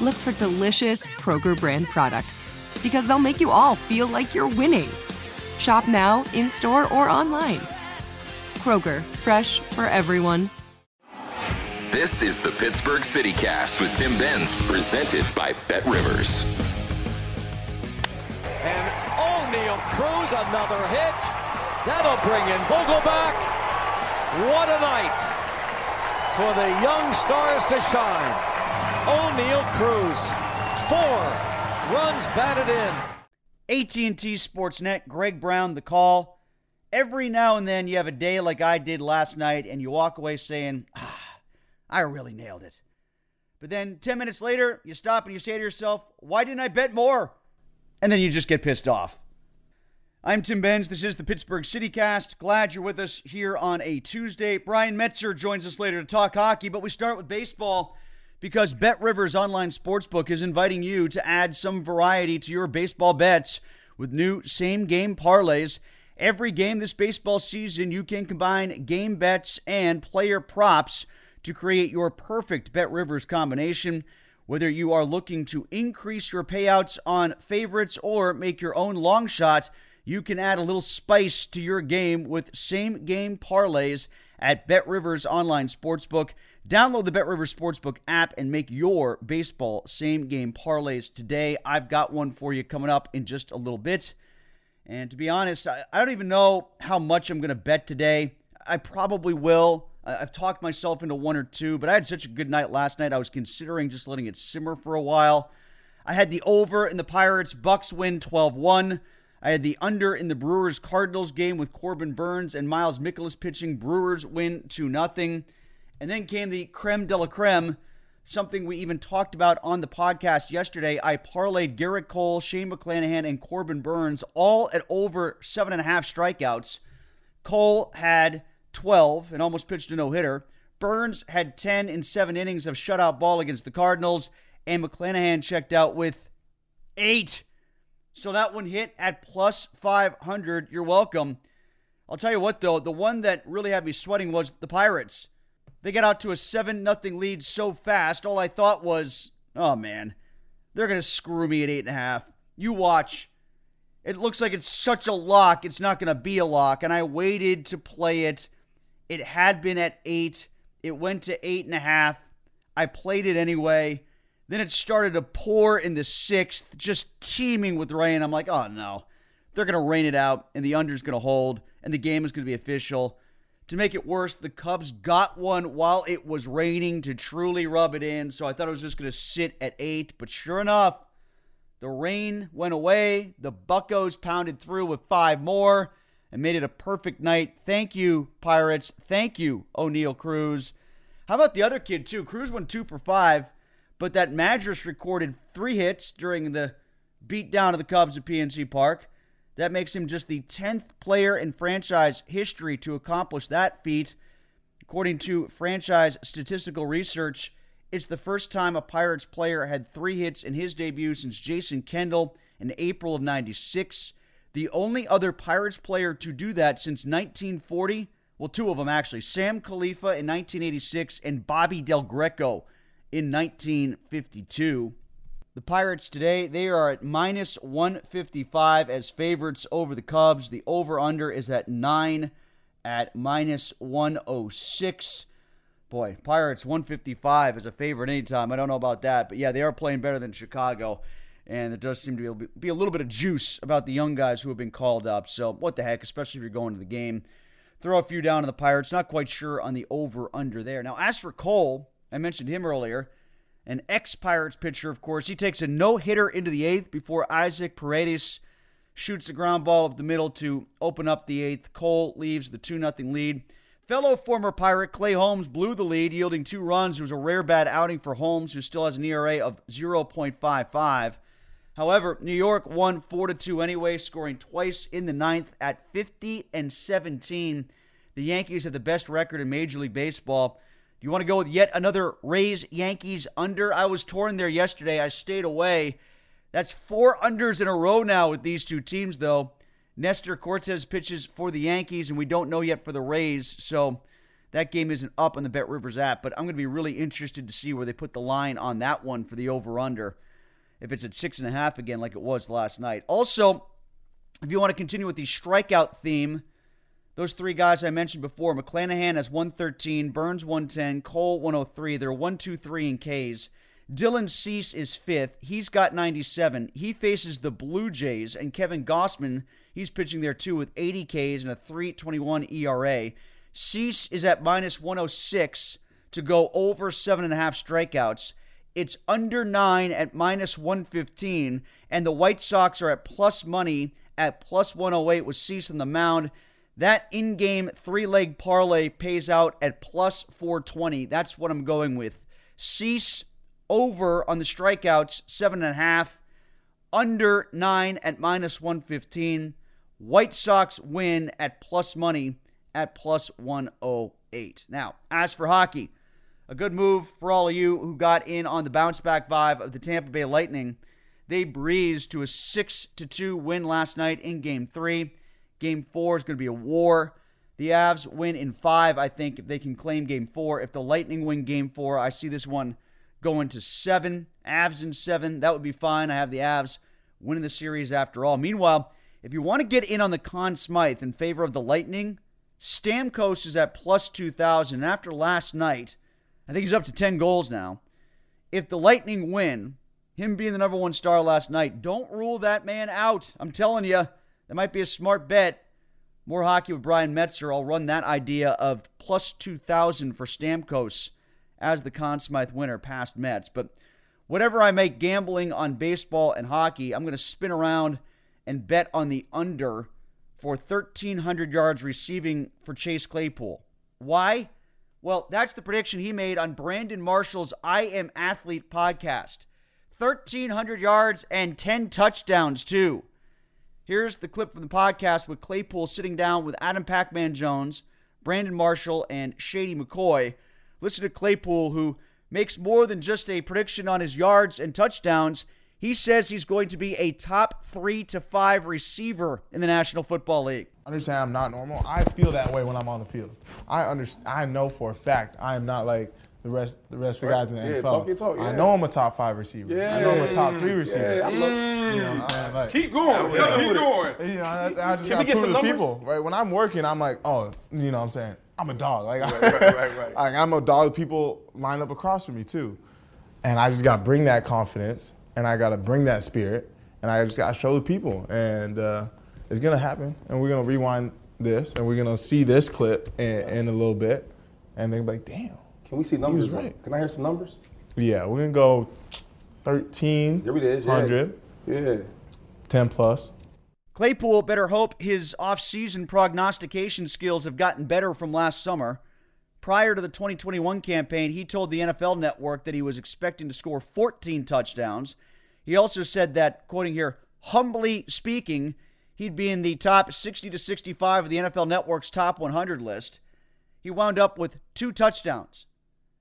look for delicious Kroger brand products because they'll make you all feel like you're winning. Shop now, in store, or online. Kroger, fresh for everyone. This is the Pittsburgh CityCast with Tim Benz, presented by Bet Rivers. And Oneil Cruz, another hit. That'll bring in Vogelbach. What a night for the young stars to shine. Oneil Cruz, four runs batted in. AT&T Sportsnet, Greg Brown, the call. Every now and then you have a day like I did last night and you walk away saying, ah, I really nailed it. But then 10 minutes later, you stop and you say to yourself, why didn't I bet more? And then you just get pissed off. I'm Tim Benz. This is the Pittsburgh CityCast. Glad you're with us here on a Tuesday. Brian Metzer joins us later to talk hockey, but we start with baseball because Bet Rivers Online Sportsbook is inviting you to add some variety to your baseball bets with new same game parlays. Every game this baseball season, you can combine game bets and player props to create your perfect Bet Rivers combination. Whether you are looking to increase your payouts on favorites or make your own long shot, you can add a little spice to your game with same game parlays at Bet Rivers Online Sportsbook. Download the Bet Rivers Sportsbook app and make your baseball same game parlays today. I've got one for you coming up in just a little bit. And to be honest, I, I don't even know how much I'm going to bet today. I probably will. I've talked myself into one or two, but I had such a good night last night. I was considering just letting it simmer for a while. I had the over in the Pirates Bucks win 12-1. I had the under in the Brewers Cardinals game with Corbin Burnes and Miles Mikolas pitching. Brewers win 2 0. And then came the creme de la creme, something we even talked about on the podcast yesterday. I parlayed Gerrit Cole, Shane McClanahan, and Corbin Burnes all at over seven and a half strikeouts. Cole had 12 and almost pitched a no hitter. Burnes had 10 in seven innings of shutout ball against the Cardinals, and McClanahan checked out with eight. So that one hit at plus 500. You're welcome. I'll tell you what, though, the one that really had me sweating was the Pirates. They get out to a 7 0 lead so fast, all I thought was, oh man, they're going to screw me at 8.5. You watch. It looks like it's such a lock, it's not going to be a lock. And I waited to play it. It had been at 8, it went to 8.5. I played it anyway. Then it started to pour in the sixth, just teeming with rain. I'm like, oh no. They're going to rain it out, and the under's going to hold, and the game is going to be official. To make it worse, the Cubs got one while it was raining to truly rub it in. So I thought it was just going to sit at eight. But sure enough, The rain went away. The Buccos pounded through with five more and made it a perfect night. Thank you, Pirates. Thank you, Oneil Cruz. How about the other kid, too? Cruz went two for five, but that Madris recorded three hits during the beatdown of the Cubs at PNC Park. That makes him just the 10th player in franchise history to accomplish that feat. According to franchise statistical research, it's the first time a Pirates player had three hits in his debut since Jason Kendall in April of 96. The only other Pirates player to do that since 1940, well, two of them actually, Sam Khalifa in 1986 and Bobby Del Greco in 1952. The Pirates today, they are at minus 155 as favorites over the Cubs. The over under is at 9 at minus 106. Boy, Pirates 155 is a favorite anytime. I don't know about that, but yeah, they are playing better than Chicago. And there does seem to be a little bit of juice about the young guys who have been called up. So, what the heck, especially if you're going to the game. Throw a few down to the Pirates. Not quite sure on the over under there. Now, as for Cole, I mentioned him earlier an ex Pirates pitcher, of course. He takes a no hitter into the eighth before Isaac Paredes shoots the ground ball up the middle to open up the eighth. Cole leaves the 2 0 lead. Fellow former Pirate Clay Holmes blew the lead, yielding two runs. It was a rare bad outing for Holmes, who still has an ERA of 0.55. However, New York won 4 2 anyway, scoring twice in the ninth at 50 and 17. The Yankees have the best record in Major League Baseball. Do you want to go with yet another Rays Yankees under? I was torn there yesterday. I stayed away. That's four unders in a row now with these two teams, though. Nestor Cortes pitches for the Yankees, and we don't know yet for the Rays, so that game isn't up on the Bet Rivers app. But I'm going to be really interested to see where they put the line on that one for the over under. If it's at six and a half again, like it was last night. Also, if you want to continue with the strikeout theme, those three guys I mentioned before, McClanahan has 113, Burnes 110, Cole 103. They're 1 2 3 in Ks. Dylan Cease is fifth. He's got 97. He faces the Blue Jays, and Kevin Gausman, he's pitching there too with 80 Ks and a 321 ERA. Cease is at minus 106 to go over seven and a half strikeouts. It's under nine at minus 115, and the White Sox are at plus money at plus 108 with Cease on the mound. That in game three leg parlay pays out at plus 420. That's what I'm going with. Cease over on the strikeouts, seven and a half, under nine at minus 115. White Sox win at plus money at plus 108. Now, as for hockey, a good move for all of you who got in on the bounce back vibe of the Tampa Bay Lightning. They breezed to a 6 to 2 win last night in game 3. Game four is going to be a war. The Avs win in five, I think, if they can claim game four. If the Lightning win game four, I see this one going to seven. Avs in seven. That would be fine. I have the Avs winning the series after all. Meanwhile, if you want to get in on the Conn Smythe in favor of the Lightning, Stamkos is at plus 2,000. After last night, I think he's up to 10 goals now. If the Lightning win, him being the number one star last night, don't rule that man out. I'm telling you. That might be a smart bet. More hockey with Brian Metzer. I'll run that idea of plus 2,000 for Stamkos as the Conn Smythe winner past Mets. But whatever I make gambling on baseball and hockey, I'm going to spin around and bet on the under for 1,300 yards receiving for Chase Claypool. Why? Well, that's the prediction he made on Brandon Marshall's I Am Athlete podcast. 1,300 yards and 10 touchdowns, too. Here's the clip from the podcast with Claypool sitting down with Adam Pac-Man Jones, Brandon Marshall, and Shady McCoy. Listen to Claypool, who makes more than just a prediction on his yards and touchdowns. He says he's going to be a top three to five receiver in the National Football League. Saying I'm not normal. I feel that way when I'm on the field. I understand. I know for a fact I am not like the rest the rest of the guys in the yeah, NFL. Talk talk, yeah. I know I'm a top five receiver. Yeah, I know I'm a top three receiver. Yeah, you know what I'm saying? Like, keep going. Yeah, keep going. You know, I, I just Can got we get prove to numbers? people. Right when I'm working, I'm like, oh, you know what I'm saying? I'm a dog. Like, Right, right, right, right. like I'm a dog. People line up across from me too, and I just got to bring that confidence, and I got to bring that spirit, and I just got to show the people, and uh, it's gonna happen, and we're gonna rewind this, and we're gonna see this clip in, in a little bit, and they're like, damn. Can we see numbers? right. Can I hear some numbers? Yeah, we're gonna go thirteen There it is, yeah. hundred Yeah. 10 plus. Claypool better hope his offseason prognostication skills have gotten better from last summer. Prior to the 2021 campaign, he told the NFL network that he was expecting to score 14 touchdowns. He also said that, quoting here, humbly speaking, he'd be in the top 60 to 65 of the NFL network's top 100 list. He wound up with two touchdowns.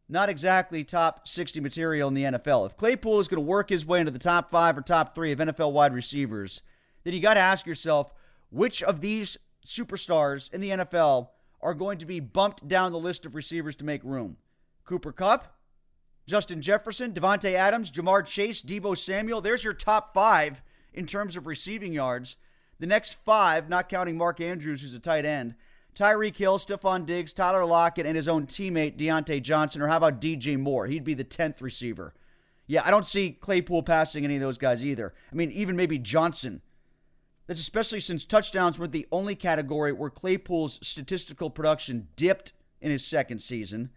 Not exactly top 60 material in the NFL. If Claypool is going to work his way into the top five or top three of NFL wide receivers, then you got to ask yourself which of these superstars in the NFL are going to be bumped down the list of receivers to make room. Cooper Kupp, Justin Jefferson, Davante Adams, Ja'Marr Chase, Deebo Samuel. There's your top five in terms of receiving yards. The next five, not counting Mark Andrews, who's a tight end, Tyreek Hill, Stefon Diggs, Tyler Lockett, and his own teammate Diontae Johnson. Or how about DJ Moore? He'd be the 10th receiver. Yeah, I don't see Claypool passing any of those guys either. I mean, even maybe Johnson. That's especially since touchdowns were the only category where Claypool's statistical production dipped in his second season.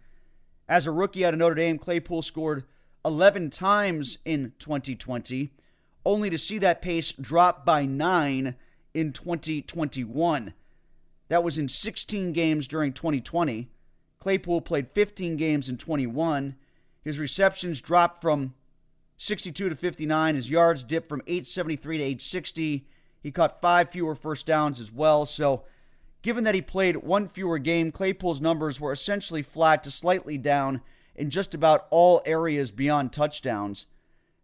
As a rookie out of Notre Dame, Claypool scored 11 times in 2020, only to see that pace drop by nine in 2021. That was in 16 games during 2020. Claypool played 15 games in 21. His receptions dropped from 62 to 59. His yards dipped from 873 to 860. He caught five fewer first downs as well. So, given that he played one fewer game, Claypool's numbers were essentially flat to slightly down in just about all areas beyond touchdowns.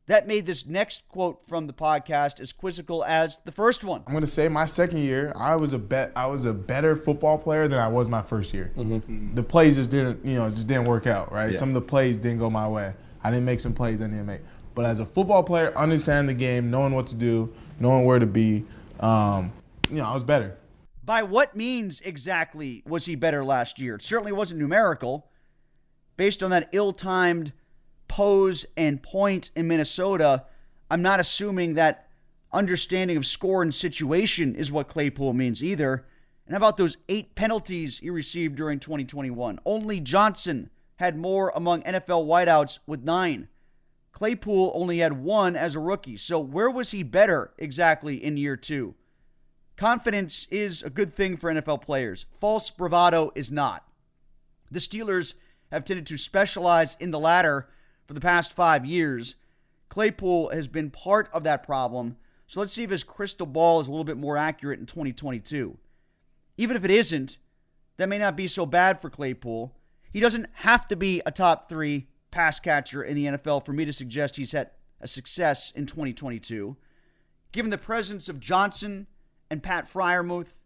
That made this next quote from the podcast as quizzical as the first one. I'm gonna say my second year, I was a bet. I was a better football player than I was my first year. Mm-hmm. The plays just didn't, you know, just didn't work out. Right. Yeah. Some of the plays didn't go my way. I didn't make some plays I didn't make. But as a football player, understanding the game, knowing what to do, knowing where to be, um, you know, I was better. By what means exactly was he better last year? It certainly wasn't numerical. Based on that ill-timed pose and point in Minnesota, I'm not assuming that understanding of score and situation is what Claypool means either. And how about those eight penalties he received during 2021? Only Johnson had more among NFL wideouts with nine. Claypool only had one as a rookie. So where was he better exactly in year two? Confidence is a good thing for NFL players. False bravado is not. The Steelers have tended to specialize in the latter for the past five years. Claypool has been part of that problem. So let's see if his crystal ball is a little bit more accurate in 2022. Even if it isn't, that may not be so bad for Claypool. He doesn't have to be a top three pass catcher in the NFL for me to suggest he's had a success in 2022. Given the presence of Johnson and Pat Freiermuth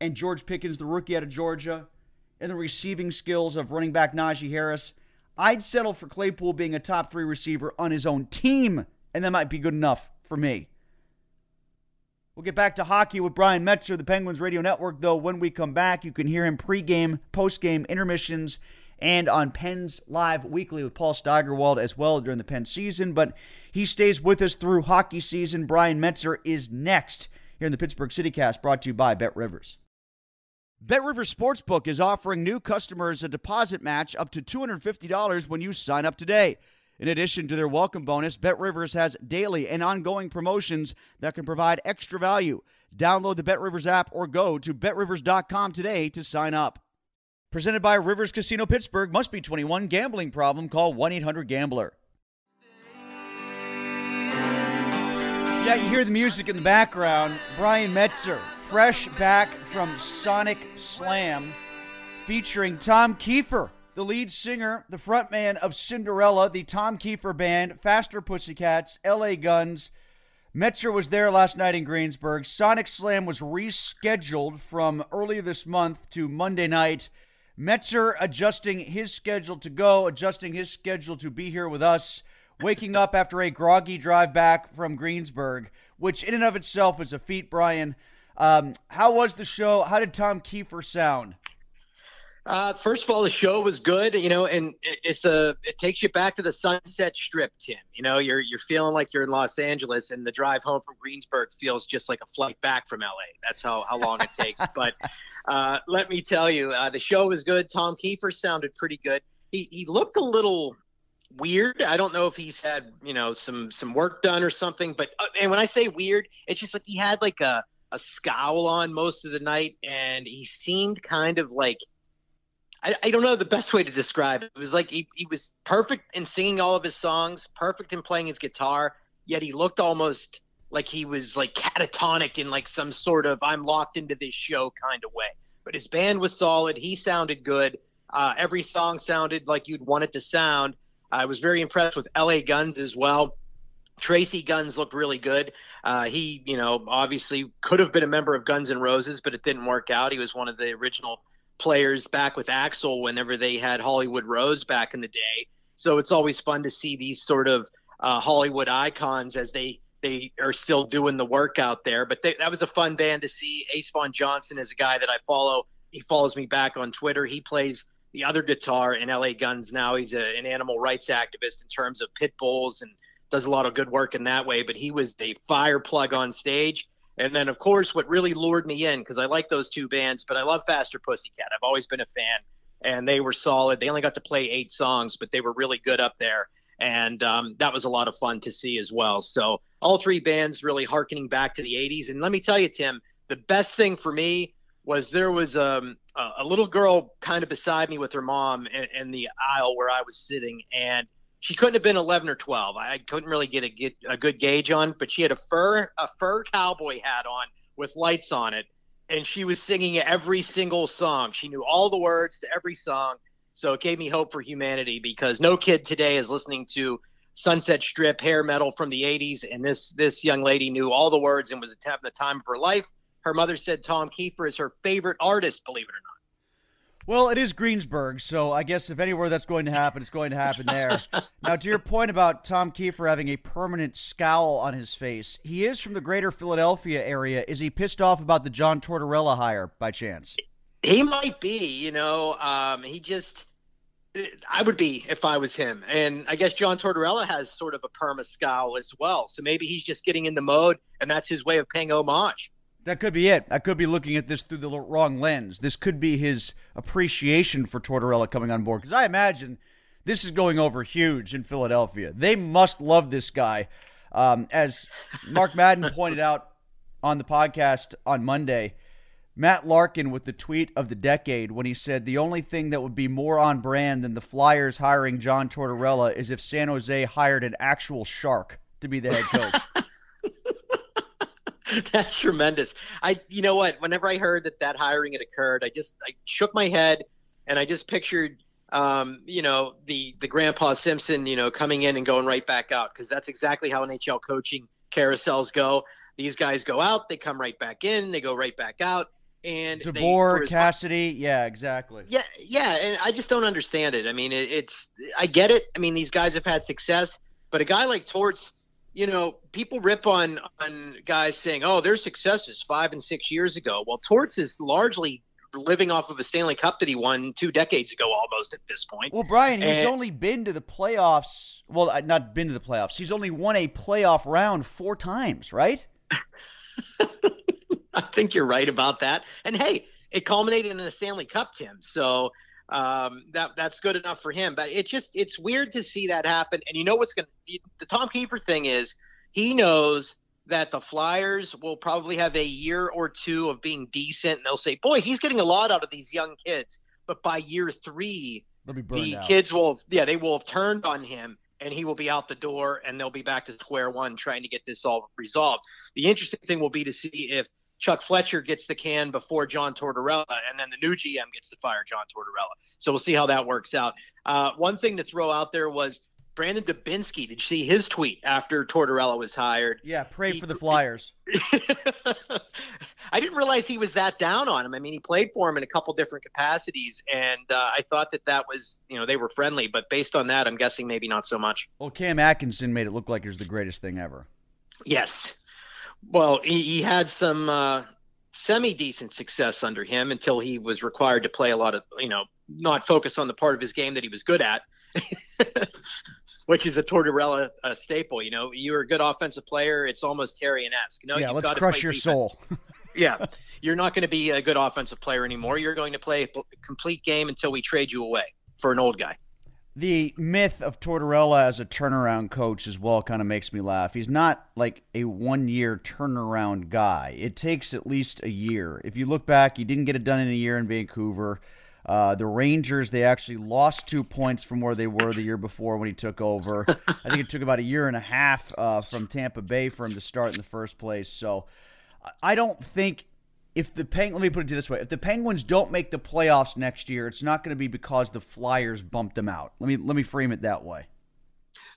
and George Pickens, the rookie out of Georgia, and the receiving skills of running back Najee Harris, I'd settle for Claypool being a top three receiver on his own team, and that might be good enough for me. We'll get back to hockey with Brian Metzer, the Penguins Radio Network, though. When we come back, you can hear him pregame, postgame, intermissions, and on Pens Live Weekly with Paul Steigerwald as well during the Penn season. But he stays with us through hockey season. Brian Metzer is next here in the Pittsburgh CityCast, brought to you by Bet Rivers. Bet Rivers Sportsbook is offering new customers a deposit match up to $250 when you sign up today. In addition to their welcome bonus, Bet Rivers has daily and ongoing promotions that can provide extra value. Download the Bet Rivers app or go to betrivers.com today to sign up. Presented by Rivers Casino Pittsburgh. Must be 21. Gambling problem? Call 1 800 Gambler. Yeah, you hear the music in the background. Brian Metzer fresh back from Sonic Slam, featuring Tom Keifer, the lead singer, the frontman of Cinderella, the Tom Keifer Band, Faster Pussycats, LA Guns. Metzer was there last night in Greensburg. Sonic Slam was rescheduled from earlier this month to Monday night. Metzer adjusting his schedule to go, adjusting his schedule to be here with us, waking up after a groggy drive back from Greensburg, which in and of itself is a feat, Brian. Um, how was the show? How did Tom Keifer sound? Uh, first of all, the show was good, you know, and it's a it takes you back to the Sunset Strip, Tim. You know, you're you're feeling like you're in Los Angeles, and the drive home from Greensburg feels just like a flight back from LA. That's how how long it takes. but uh, let me tell you, uh, the show was good. Tom Kiefer sounded pretty good. He he looked a little weird. I don't know if he's had you know some some work done or something. But uh, and when I say weird, it's just like he had like a a scowl on most of the night, and he seemed kind of like I, I don't know the best way to describe it. It was like he, he was perfect in singing all of his songs, perfect in playing his guitar, yet he looked almost like he was like catatonic in like some sort of I'm locked into this show kind of way. But his band was solid. He sounded good. Uh, every song sounded like you'd want it to sound. I was very impressed with LA Guns as well. Tracii Guns looked really good. Uh, he, you know, obviously could have been a member of Guns N' Roses, but it didn't work out. He was one of the original players back with Axl whenever they had Hollywood Rose back in the day. So it's always fun to see these sort of uh, Hollywood icons as they they are still doing the work out there. But they, that was a fun band to see. Ace Von Johnson is a guy that I follow. He follows me back on Twitter. He plays the other guitar in LA Guns now. He's a, an animal rights activist in terms of pit bulls and does a lot of good work in that way. But he was the fire plug on stage. And then, of course, what really lured me in, because I like those two bands, but I love Faster Pussycat. I've always been a fan, and they were solid. They only got to play eight songs, but they were really good up there. And um, that was a lot of fun to see as well. So, all three bands really harkening back to the 80s. And let me tell you, Tim, the best thing for me was there was um, a little girl kind of beside me with her mom in, in the aisle where I was sitting. And she couldn't have been 11 or 12. I couldn't really get a, get a good gauge on, but she had a fur a fur cowboy hat on with lights on it, and she was singing every single song. She knew all the words to every song, so it gave me hope for humanity because no kid today is listening to Sunset Strip hair metal from the 80s, and this this young lady knew all the words and was having the time of her life. Her mother said Tom Keifer is her favorite artist, believe it or not. Well, it is Greensburg, so I guess if anywhere that's going to happen, it's going to happen there. now, to your point about Tom Keifer having a permanent scowl on his face, he is from the greater Philadelphia area. Is he pissed off about the John Tortorella hire by chance? He might be, you know. Um, he just, I would be if I was him. And I guess John Tortorella has sort of a perma scowl as well. So maybe he's just getting in the mode, and that's his way of paying homage. That could be it. I could be looking at this through the wrong lens. This could be his appreciation for Tortorella coming on board. Because I imagine this is going over huge in Philadelphia. They must love this guy. Um, as Mark Madden pointed out on the podcast on Monday, Matt Larkin with the tweet of the decade when he said the only thing that would be more on brand than the Flyers hiring John Tortorella is if San Jose hired an actual shark to be the head coach. That's tremendous. I, you know what? Whenever I heard that that hiring had occurred, I just I shook my head, and I just pictured, um, you know, the the Grandpa Simpson, you know, coming in and going right back out because that's exactly how NHL coaching carousels go. These guys go out, they come right back in, they go right back out, and DeBoer, they, Cassidy, yeah, exactly. Yeah, yeah, and I just don't understand it. I mean, it, it's I get it. I mean, these guys have had success, but a guy like Torts you know, people rip on on guys saying, "Oh, their success is five and six years ago." Well, Torts is largely living off of a Stanley Cup that he won two decades ago, almost at this point. Well, Brian, he's and, only been to the playoffs. Well, uh, not been to the playoffs. He's only won a playoff round four times, right? I think you're right about that. And hey, it culminated in a Stanley Cup, Tim. So um, that that's good enough for him. But it just it's weird to see that happen. And you know what's going to the Tom Keifer thing is he knows that the Flyers will probably have a year or two of being decent, and they'll say, "Boy, he's getting a lot out of these young kids." But by year three, the out. kids will yeah they will have turned on him. And he will be out the door, and they'll be back to square one trying to get this all resolved. The interesting thing will be to see if Chuck Fletcher gets the can before John Tortorella, and then the new GM gets to fire John Tortorella. So we'll see how that works out. Uh, one thing to throw out there was Brandon Dubinsky. Did you see his tweet after Tortorella was hired? Yeah, pray he, for the Flyers. I didn't realize he was that down on him. I mean, he played for him in a couple different capacities, and uh, I thought that that was, you know, they were friendly. But based on that, I'm guessing maybe not so much. Well, Cam Atkinson made it look like it was the greatest thing ever. Yes, well, he, he had some uh, semi decent success under him until he was required to play a lot of, you know, not focus on the part of his game that he was good at, which is a Tortorella uh, staple. You know, you're a good offensive player. It's almost Terrian esque. No, yeah, let's crush your defense. soul. yeah, you're not going to be a good offensive player anymore. You're going to play a complete game until we trade you away for an old guy. The myth of Tortorella as a turnaround coach as well kind of makes me laugh. He's not like a one year turnaround guy. It takes at least a year. If you look back, he didn't get it done in a year in Vancouver. Uh, the Rangers, they actually lost two points from where they were the year before when he took over. I think it took about a year and a half uh, from Tampa Bay for him to start in the first place. So I don't think if the Peng- let me put it this way: if the Penguins don't make the playoffs next year, it's not going to be because the Flyers bumped them out. Let me let me frame it that way.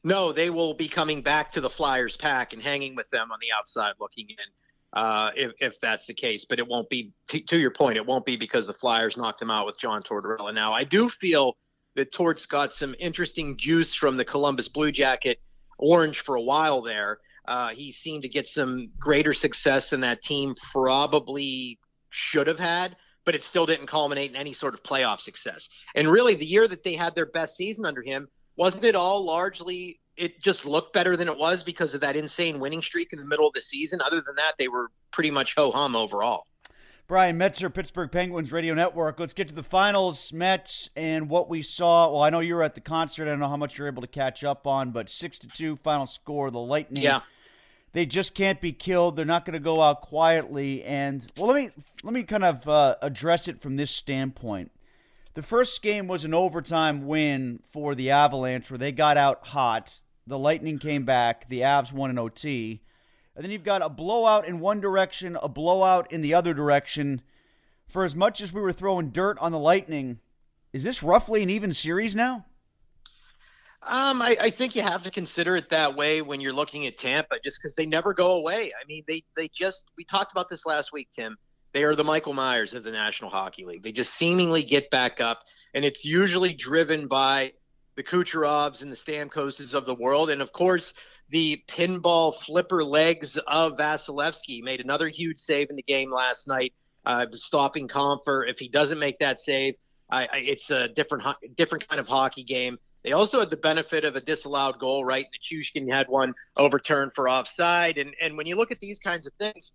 No, they will be coming back to the Flyers pack and hanging with them on the outside looking in uh, if, if that's the case. But it won't be, t- to your point, it won't be because the Flyers knocked him out with John Tortorella. Now, I do feel that Torts got some interesting juice from the Columbus Blue Jacket orange for a while there. Uh, he seemed to get some greater success than that team probably should have had, but it still didn't culminate in any sort of playoff success. And really, the year that they had their best season under him, wasn't it all largely it just looked better than it was because of that insane winning streak in the middle of the season. Other than that, they were pretty much ho hum overall. Brian Metzer, Pittsburgh Penguins Radio Network. Let's get to the finals, Mets, and what we saw. Well, I know you were at the concert. I don't know how much you're able to catch up on, but six to two final score. The Lightning. Yeah. They just can't be killed. They're not going to go out quietly. And well, let me let me kind of uh, address it from this standpoint. The first game was an overtime win for the Avalanche, where they got out hot the Lightning came back. The Avs won in OT. And then you've got a blowout in one direction, a blowout in the other direction. For as much as we were throwing dirt on the Lightning, is this roughly an even series now? Um, I, I think you have to consider it that way when you're looking at Tampa, just because they never go away. I mean, they they just we talked about this last week, Tim. They are the Michael Myers of the National Hockey League. They just seemingly get back up, and it's usually driven by the Kucherovs and the Stamkoses of the world. And of course, the pinball flipper legs of Vasilevskiy made another huge save in the game last night, uh, stopping Compher. If he doesn't make that save, I, I, it's a different different kind of hockey game. They also had the benefit of a disallowed goal, right? Nichushkin had one overturned for offside. And, and when you look at these kinds of things,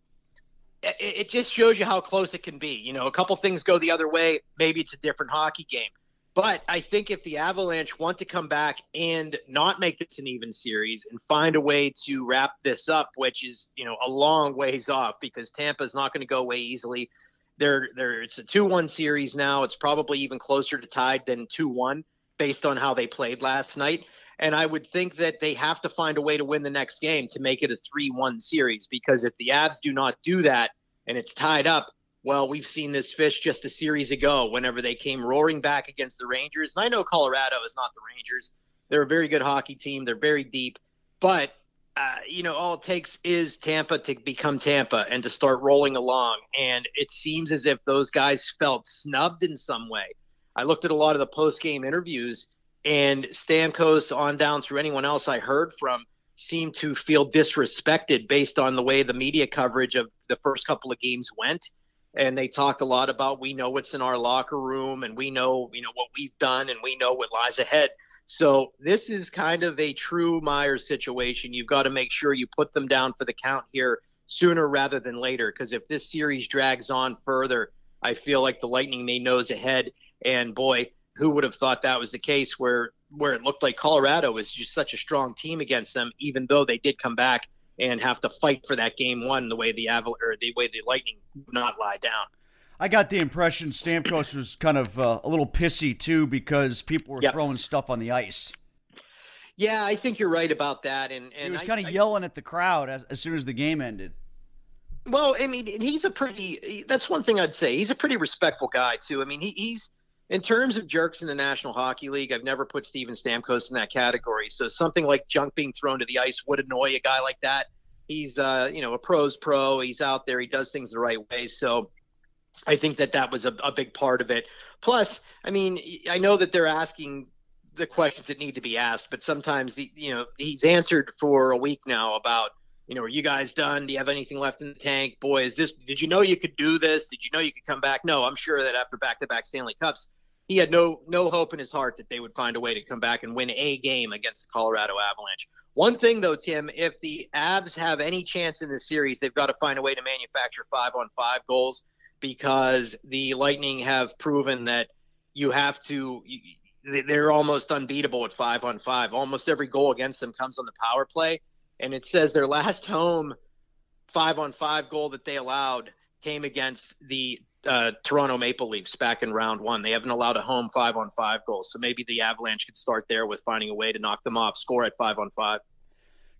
it, it just shows you how close it can be. You know, a couple things go the other way, maybe it's a different hockey game. But I think if the Avalanche want to come back and not make this an even series and find a way to wrap this up, which is you know a long ways off because Tampa is not going to go away easily. They're, they're, it's a 2-1 series now. It's probably even closer to tied than 2-1 based on how they played last night. And I would think that they have to find a way to win the next game to make it a 3-1 series because if the Avs do not do that and it's tied up, well, we've seen this fish just a series ago whenever they came roaring back against the Rangers. And I know Colorado is not the Rangers. They're a very good hockey team. They're very deep. But, uh, you know, all it takes is Tampa to become Tampa and to start rolling along. And it seems as if those guys felt snubbed in some way. I looked at a lot of the post game interviews, and Stamkos on down through anyone else I heard from seemed to feel disrespected based on the way the media coverage of the first couple of games went. And they talked a lot about we know what's in our locker room and we know you know what we've done and we know what lies ahead. So this is kind of a true myers situation. You've got to make sure you put them down for the count here sooner rather than later because if this series drags on further i feel like the lightning may nose ahead and boy who would have thought that was the case where where it looked like colorado was just such a strong team against them even though they did come back and have to fight for that game one the way the Aval or the way the Lightning not lie down. I got the impression Stamkos was kind of uh, a little pissy too because people were yep. throwing stuff on the ice. Yeah, I think you're right about that. And, and he was kind of yelling at the crowd as, as soon as the game ended. Well, I mean, he's a pretty. That's one thing I'd say. He's a pretty respectful guy too. I mean, he, he's in terms of jerks in the National Hockey League, I've never put Steven Stamkos in that category. So something like junk being thrown to the ice would annoy a guy like that. He's, uh, you know, a pro's pro. He's out there. He does things the right way. So I think that that was a, a big part of it. Plus, I mean, I know that they're asking the questions that need to be asked, but sometimes the, you know, he's answered for a week now about, you know, are you guys done? Do you have anything left in the tank? Boy, is this, did you know you could do this? Did you know you could come back? No, I'm sure that after back to back Stanley Cups, he had no no hope in his heart that they would find a way to come back and win a game against the Colorado Avalanche. One thing though, Tim, if the Avs have any chance in this series, they've got to find a way to manufacture five on five goals because the Lightning have proven that you have to they're almost unbeatable at five on five. Almost every goal against them comes on the power play, and it says their last home five on five goal that they allowed came against the uh, Toronto Maple Leafs back in round one. They haven't allowed a home five on five goal, so maybe the Avalanche could start there with finding a way to knock them off, score at five on five.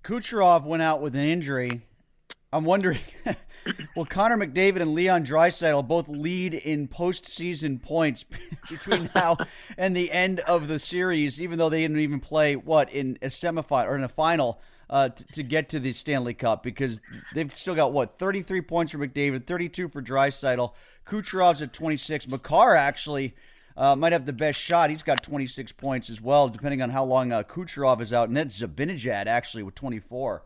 Kucherov went out with an injury. I'm wondering, will Connor McDavid and Leon Draisaitl both lead in postseason points between now and the end of the series, even though they didn't even play what in a semifinal or in a final uh, t- to get to the Stanley Cup? Because they've still got what 33 points for McDavid, 32 for Draisaitl. Kucherov's at 26. Makar actually. Uh, might have the best shot. He's got 26 points as well, depending on how long uh, Kucherov is out. And that's Zibanejad actually with 24.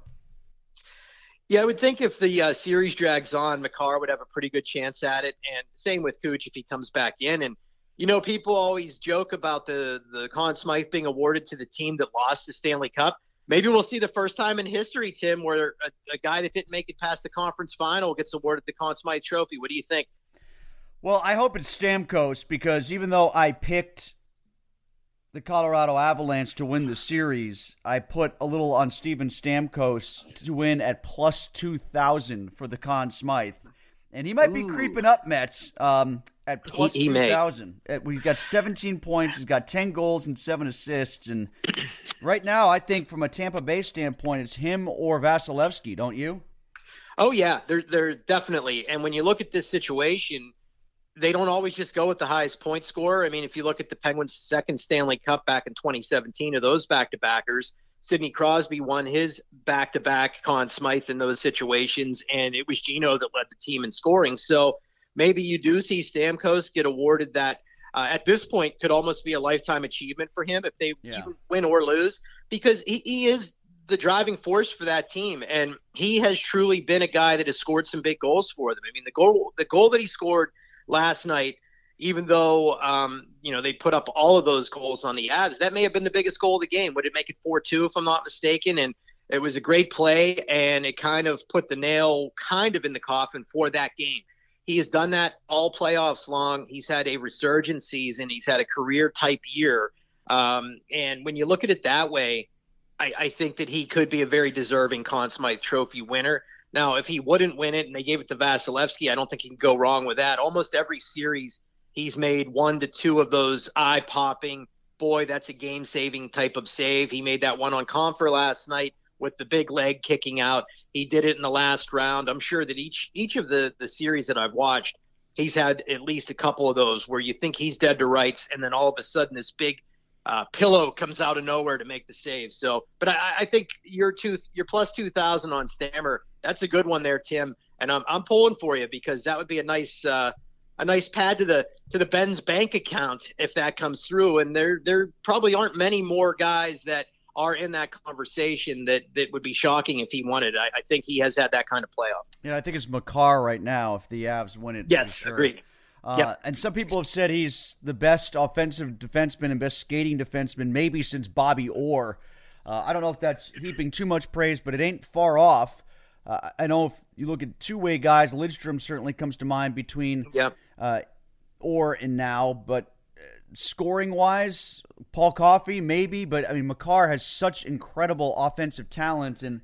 Yeah, I would think if the uh, series drags on, Makar would have a pretty good chance at it, and same with Cooch if he comes back in. And you know, people always joke about the the Conn Smythe being awarded to the team that lost the Stanley Cup. Maybe we'll see the first time in history, Tim, where a, a guy that didn't make it past the conference final gets awarded the Conn Smythe Trophy. What do you think? Well, I hope it's Stamkos because even though I picked the Colorado Avalanche to win the series, I put a little on Steven Stamkos to win at plus 2,000 for the Conn Smythe. And he might be creeping up, Mets, um, at plus He- he 2,000. Uh, He's got 17 points. He's got 10 goals and 7 assists. And right now, I think from a Tampa Bay standpoint, it's him or Vasilevskiy, don't you? Oh yeah, they're they're definitely. And when you look at this situation, they don't always just go with the highest point scorer. I mean, if you look at the Penguins' second Stanley Cup back in 2017, of those back-to-backers, Sidney Crosby won his back-to-back Conn Smythe in those situations, and it was Gino that led the team in scoring. So maybe you do see Stamkos get awarded that. Uh, at this point, could almost be a lifetime achievement for him if they Yeah. win or lose, because he, he is the driving force for that team, and he has truly been a guy that has scored some big goals for them. I mean, the goal the goal that he scored last night, even though um, you know they put up all of those goals on the Avs, that may have been the biggest goal of the game. Would it make it four two if I'm not mistaken? And it was a great play, and it kind of put the nail kind of in the coffin for that game. He has done that all playoffs long. He's had a resurgent season. He's had a career type year. Um, and when you look at it that way, I, I think that he could be a very deserving Conn Smythe Trophy winner. Now, if he wouldn't win it and they gave it to Vasilevskiy, I don't think he can go wrong with that. Almost every series, he's made one to two of those eye popping, boy, that's a game saving type of save. He made that one on Compher last night with the big leg kicking out. He did it in the last round. I'm sure that each each of the the series that I've watched, he's had at least a couple of those where you think he's dead to rights, and then all of a sudden this big uh, pillow comes out of nowhere to make the save. So, but I, I think your two, your plus two thousand on Stammer, that's a good one there, Tim. And I'm I'm pulling for you because that would be a nice uh, a nice pad to the to the Benz bank account if that comes through. And there there probably aren't many more guys that are in that conversation that that would be shocking if he won it. I, I think he has had that kind of playoff. Yeah, I think it's Makar right now if the Avs win it. Yes, sure. agreed. Uh, Yep. And some people have said he's the best offensive defenseman and best skating defenseman, maybe since Bobby Orr. Uh, I don't know if that's heaping too much praise, but it ain't far off. Uh, I know if you look at two way guys, Lidstrom certainly comes to mind between Yep. uh, Orr and now, but scoring wise, Paul Coffey maybe, but I mean Makar has such incredible offensive talent, and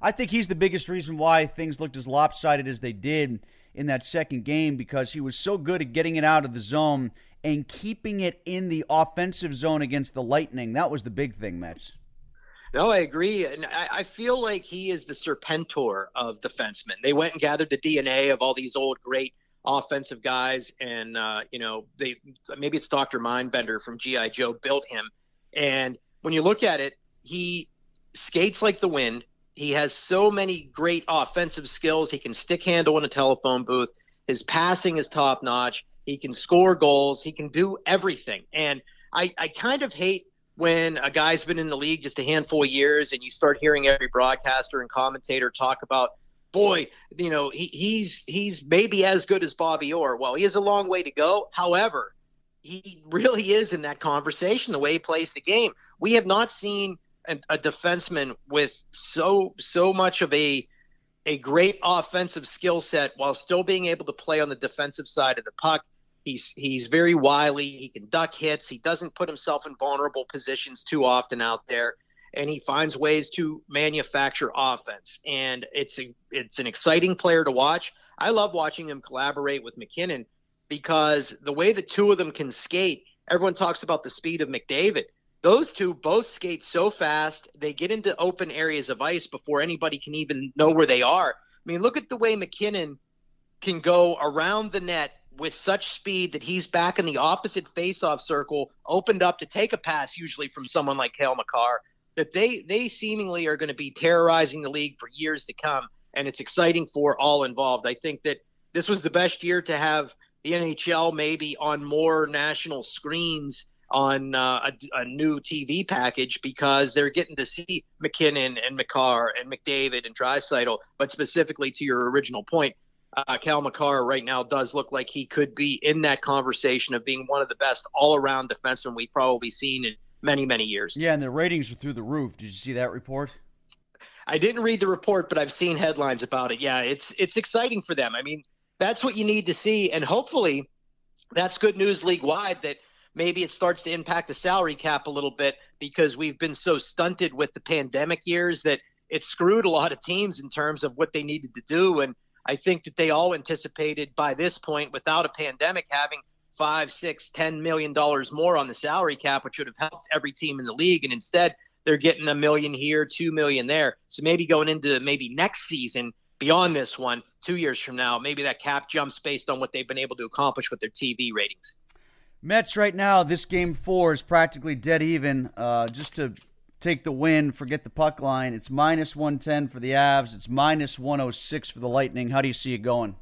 I think he's the biggest reason why things looked as lopsided as they did in that second game because he was so good at getting it out of the zone and keeping it in the offensive zone against the Lightning. That was the big thing, Mets. No, I agree, and I, I feel like he is the serpentor of defensemen. They went and gathered the DNA of all these old great offensive guys, and uh, you know, they maybe it's Doctor Mindbender from GI Joe built him. And when you look at it, he skates like the wind. He has so many great offensive skills. He can stick handle in a telephone booth. His passing is top notch. He can score goals. He can do everything. And I, I kind of hate when a guy's been in the league just a handful of years and you start hearing every broadcaster and commentator talk about, boy, you know, he, he's he's maybe as good as Bobby Orr. Well, he has a long way to go. However, he really is in that conversation the way he plays the game. We have not seen a, a defenseman with so so much of a a great offensive skill set while still being able to play on the defensive side of the puck. He's he's very wily. He can duck hits. He doesn't put himself in vulnerable positions too often out there, and he finds ways to manufacture offense. And it's a, it's an exciting player to watch. I love watching him collaborate with MacKinnon because the way the two of them can skate, everyone talks about the speed of McDavid. Those two both skate so fast, they get into open areas of ice before anybody can even know where they are. I mean, look at the way MacKinnon can go around the net with such speed that he's back in the opposite faceoff circle, opened up to take a pass, usually from someone like Cale Makar, that they they seemingly are going to be terrorizing the league for years to come, and it's exciting for all involved. I think that this was the best year to have the NHL maybe on more national screens on uh, a, a, new TV package because they're getting to see MacKinnon and Makar and McDavid and Draisaitl. But specifically to your original point, uh, Cale Makar right now does look like he could be in that conversation of being one of the best all-around defensemen we've probably seen in many, many years. Yeah, and the ratings are through the roof. Did you see that report? I didn't read the report, but I've seen headlines about it. Yeah, it's it's exciting for them. I mean, that's what you need to see, and hopefully, that's good news league wide that maybe it starts to impact the salary cap a little bit because we've been so stunted with the pandemic years that it screwed a lot of teams in terms of what they needed to do and I think that they all anticipated by this point, without a pandemic, having five, six, ten million dollars more on the salary cap, which would have helped every team in the league. And instead, they're getting a million here, two million there. So maybe going into maybe next season, beyond this one, two years from now, maybe that cap jumps based on what they've been able to accomplish with their TV ratings. Mets right now, this game four is practically dead even. Uh, just to take the win, forget the puck line. It's minus 110 for the Avs. It's minus 106 for the Lightning. How do you see it going?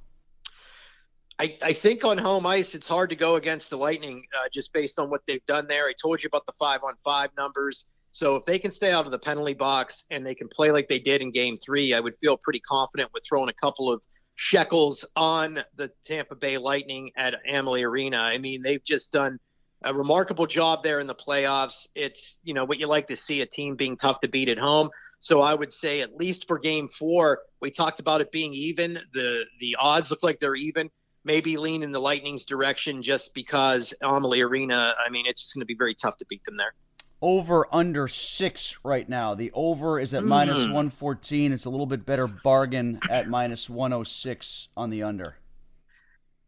I, I think on home ice, it's hard to go against the Lightning uh, just based on what they've done there. I told you about the five on five numbers. So if they can stay out of the penalty box and they can play like they did in game three, I would feel pretty confident with throwing a couple of shekels on the Tampa Bay Lightning at Amalie Arena. I mean, they've just done – a remarkable job there in the playoffs. It's, you know, what you like to see a team being tough to beat at home. So I would say at least for game four, we talked about it being even. The the odds look like they're even. Maybe lean in the Lightning's direction just because Amalie Arena, I mean, it's just going to be very tough to beat them there. Over under six right now. The over is at mm. minus 114. It's a little bit better bargain at minus 106 on the under.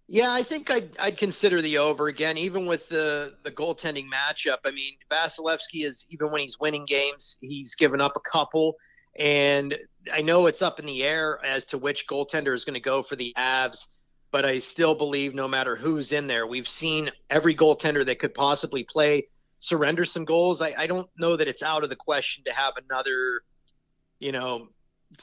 Yeah, I think I'd, I'd consider the over again, even with the the goaltending matchup. I mean, Vasilevskiy is even when he's winning games, he's given up a couple, and I know it's up in the air as to which goaltender is going to go for the Avs. But I still believe no matter who's in there, we've seen every goaltender that could possibly play surrender some goals. I, I don't know that it's out of the question to have another, you know,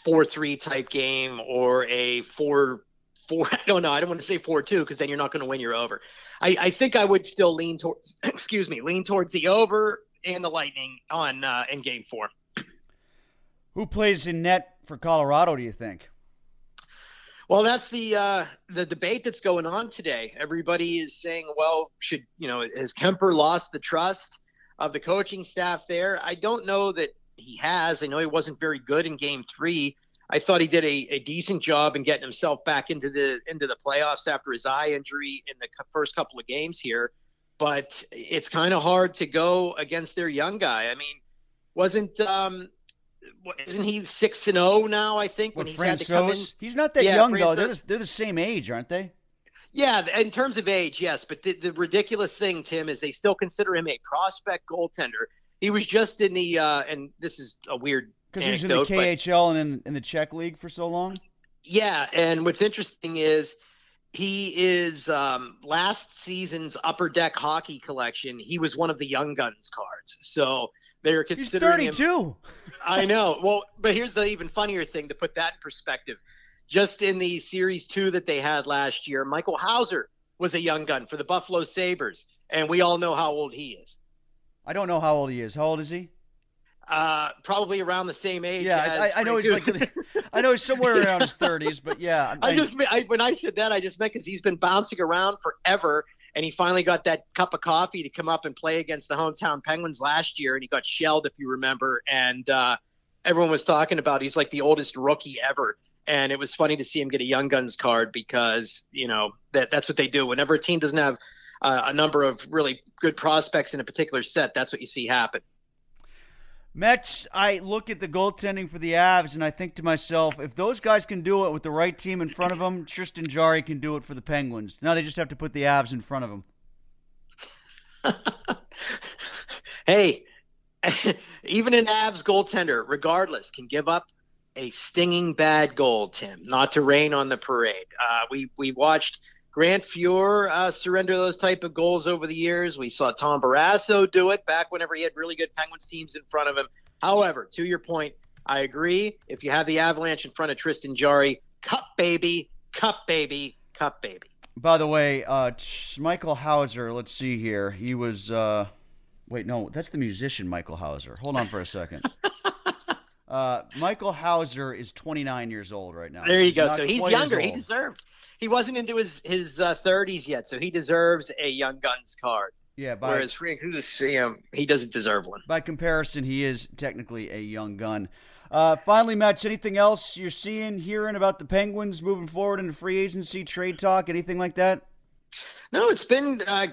four three type game or a four four. I don't know. I don't want to say four two because then you're not going to win your over. I, I think I would still lean towards. excuse me, lean towards the over and the Lightning on uh, in Game Four. Who plays in net for Colorado? Do you think? Well, that's the uh, the debate that's going on today. Everybody is saying, well, should you know, has Kuemper lost the trust of the coaching staff there? I don't know that he has. I know he wasn't very good in Game Three. I thought he did a, a decent job in getting himself back into the into the playoffs after his eye injury in the first couple of games here. But it's kind of hard to go against their young guy. I mean, wasn't um, isn't he six and zero oh now? I think when he's had to come in. He's not that yeah, young though. They're the, they're the same age, aren't they? Yeah, in terms of age, yes. But the, the ridiculous thing, Tim, is they still consider him a prospect goaltender. He was just in the, uh, and this is a weird because he was in the KHL and in, in the Czech league for so long. Yeah, and what's interesting is he is um, last season's Upper Deck Hockey collection. He was one of the Young Guns cards, so they're considering He's 32. Him, I know. Well, but here's the even funnier thing to put that in perspective. Just in the series two that they had last year, Michael Houser was a young gun for the Buffalo Sabres, and we all know how old he is. I don't know how old he is. How old is he? Uh, probably around the same age. Yeah, I, I, know he's like, I know he's somewhere around his thirties, but yeah. I, I just, I, when I said that, I just meant because he's been bouncing around forever, and he finally got that cup of coffee to come up and play against the hometown Penguins last year, and he got shelled, if you remember, and uh, everyone was talking about he's like the oldest rookie ever, And it was funny to see him get a Young Guns card because you know that that's what they do. Whenever a team doesn't have uh, a number of really good prospects in a particular set, that's what you see happen. Mets, I look at the goaltending for the Avs and I think to myself, if those guys can do it with the right team in front of them, Tristan Jarry can do it for the Penguins. Now they just have to put the Avs in front of them. hey, even an Avs goaltender, regardless, can give up a stinging bad goal, Tim. Not to rain on the parade. Uh, we we watched Grant Fuhr uh, surrender those type of goals over the years. We saw Tom Barrasso do it back whenever he had really good Penguins teams in front of him. However, to your point, I agree. If you have the Avalanche in front of Tristan Jarry, cup baby, cup baby, cup baby. By the way, uh, Michael Houser, let's see here. He was, uh, wait, no, that's the musician Michael Houser. Hold on for a second. uh, Michael Houser is 29 years old right now. There so you go. not So he's younger. He deserved. He wasn't into his his uh, 30s yet, so he deserves a Young Guns card. Yeah, by, Whereas Francouz, he doesn't deserve one. by comparison, he is technically a young gun. Uh, finally, Mets, anything else you're seeing, hearing about the Penguins moving forward into free agency, trade talk, anything like that? No, it's been uh,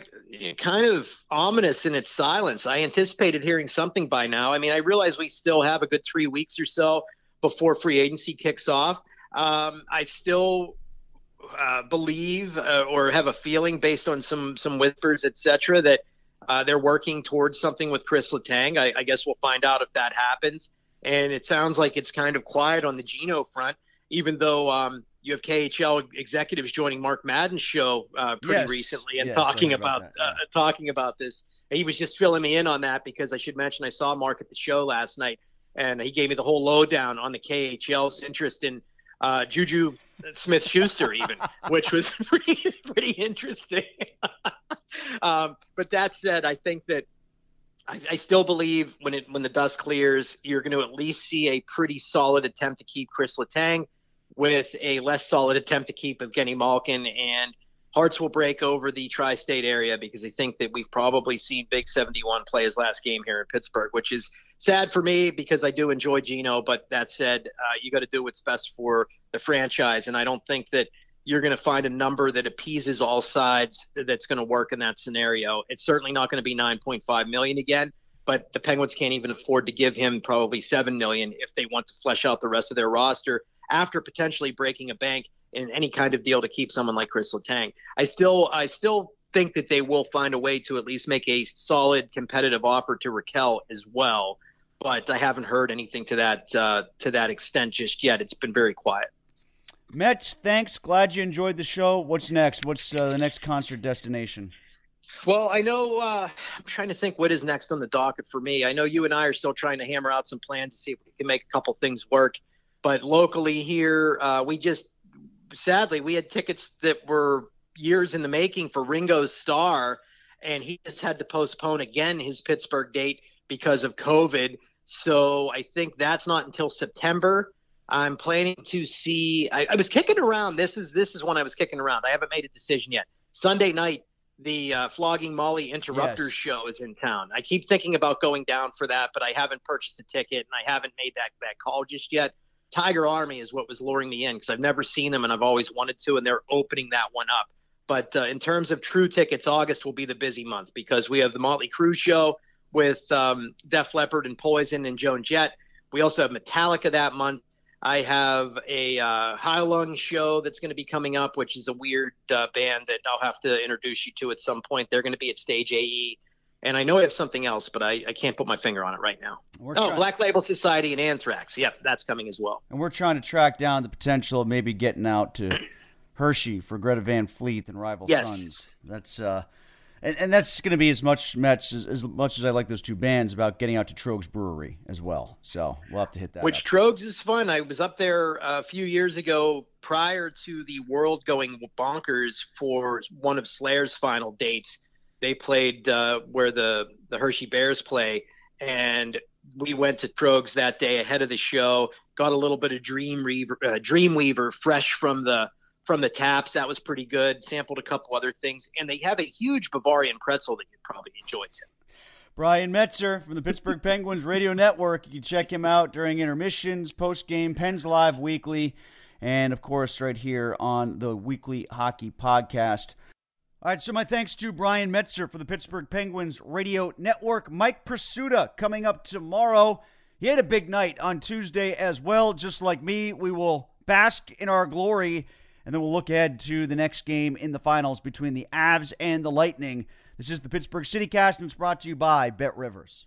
kind of ominous in its silence. I anticipated hearing something by now. I mean, I realize we still have a good three weeks or so before free agency kicks off. Um, I still uh, believe uh, or have a feeling based on some some whispers, etc., that uh, they're working towards something with Kris Letang. I, I guess we'll find out if that happens. And it sounds like it's kind of quiet on the Geno front, even though um, you have KHL executives joining Mark Madden's show uh, pretty Yes. recently and Yes, talking about about, that, uh, talking about this. He was just filling me in on that because I should mention I saw Mark at the show last night, and he gave me the whole lowdown on the KHL's interest in uh, Juju Smith Schuster, even, which was pretty, pretty interesting. um, but that said, I think that I, I still believe when it when the dust clears, you're going to at least see a pretty solid attempt to keep Kris Letang, with a less solid attempt to keep Evgeny Malkin, and hearts will break over the tri-state area because I think that we've probably seen Big 71 play his last game here in Pittsburgh, which is sad for me because I do enjoy Geno. But that said, uh, you got to do what's best for the franchise, and I don't think that you're going to find a number that appeases all sides that's going to work in that scenario. It's certainly not going to be 9.5 million again, but the Penguins can't even afford to give him probably 7 million if they want to flesh out the rest of their roster after potentially breaking a bank in any kind of deal to keep someone like Kris Letang. I still I still think that they will find a way to at least make a solid competitive offer to Rakell as well, but I haven't heard anything to that uh, to that extent just yet. It's been very quiet. Mets, thanks. Glad you enjoyed the show. What's next? What's uh, the next concert destination? Well, I know uh, I'm trying to think what is next on the docket for me. I know you and I are still trying to hammer out some plans to see if we can make a couple things work. But locally here, uh, we just sadly we had tickets that were years in the making for Ringo's Starr, and he just had to postpone again his Pittsburgh date because of COVID. So I think that's not until September. I'm planning to see. I, I was kicking around. This is this is one I was kicking around. I haven't made a decision yet. Sunday night, the uh, Flogging Molly Interrupters Yes. show is in town. I keep thinking about going down for that, but I haven't purchased a ticket and I haven't made that that call just yet. Tiger Army is what was luring me in because I've never seen them and I've always wanted to, and they're opening that one up. But uh, in terms of true tickets, August will be the busy month because we have the Motley Crue show with um, Def Leppard and Poison and Joan Jett. We also have Metallica that month. I have a uh, Heilung show that's going to be coming up, which is a weird uh, band that I'll have to introduce you to at some point. They're going to be at Stage AE. And I know I have something else, but I, I can't put my finger on it right now. We're oh, Black Label Society and Anthrax. Yep, that's coming as well. And we're trying to track down the potential of maybe getting out to Hershey for Greta Van Fleet and Rival Yes. Sons. That's uh, and, and that's going to be as much Mets as, as much as I like those two bands about getting out to Troegs Brewery as well. So we'll have to hit that. Which up. Troegs is fun. I was up there a few years ago prior to the world going bonkers for one of Slayer's final dates. They played uh, where the, the Hershey Bears play, and we went to Troegs that day ahead of the show. Got a little bit of Dream Reaver, uh, Dreamweaver fresh from the from the taps. That was pretty good. Sampled a couple other things, and they have a huge Bavarian pretzel that you'd probably enjoy too. Brian Metzer from the Pittsburgh Penguins Radio Network. You can check him out during intermissions, post game, Pens Live weekly. and of course, right here on the Weekly Hockey Podcast. All right, so my thanks to Brian Metzer for the Pittsburgh Penguins Radio Network. Mike Prisuta coming up tomorrow. He had a big night on Tuesday as well, just like me. We will bask in our glory, and then we'll look ahead to the next game in the finals between the Avs and the Lightning. This is the Pittsburgh CityCast, and it's brought to you by Bet Rivers.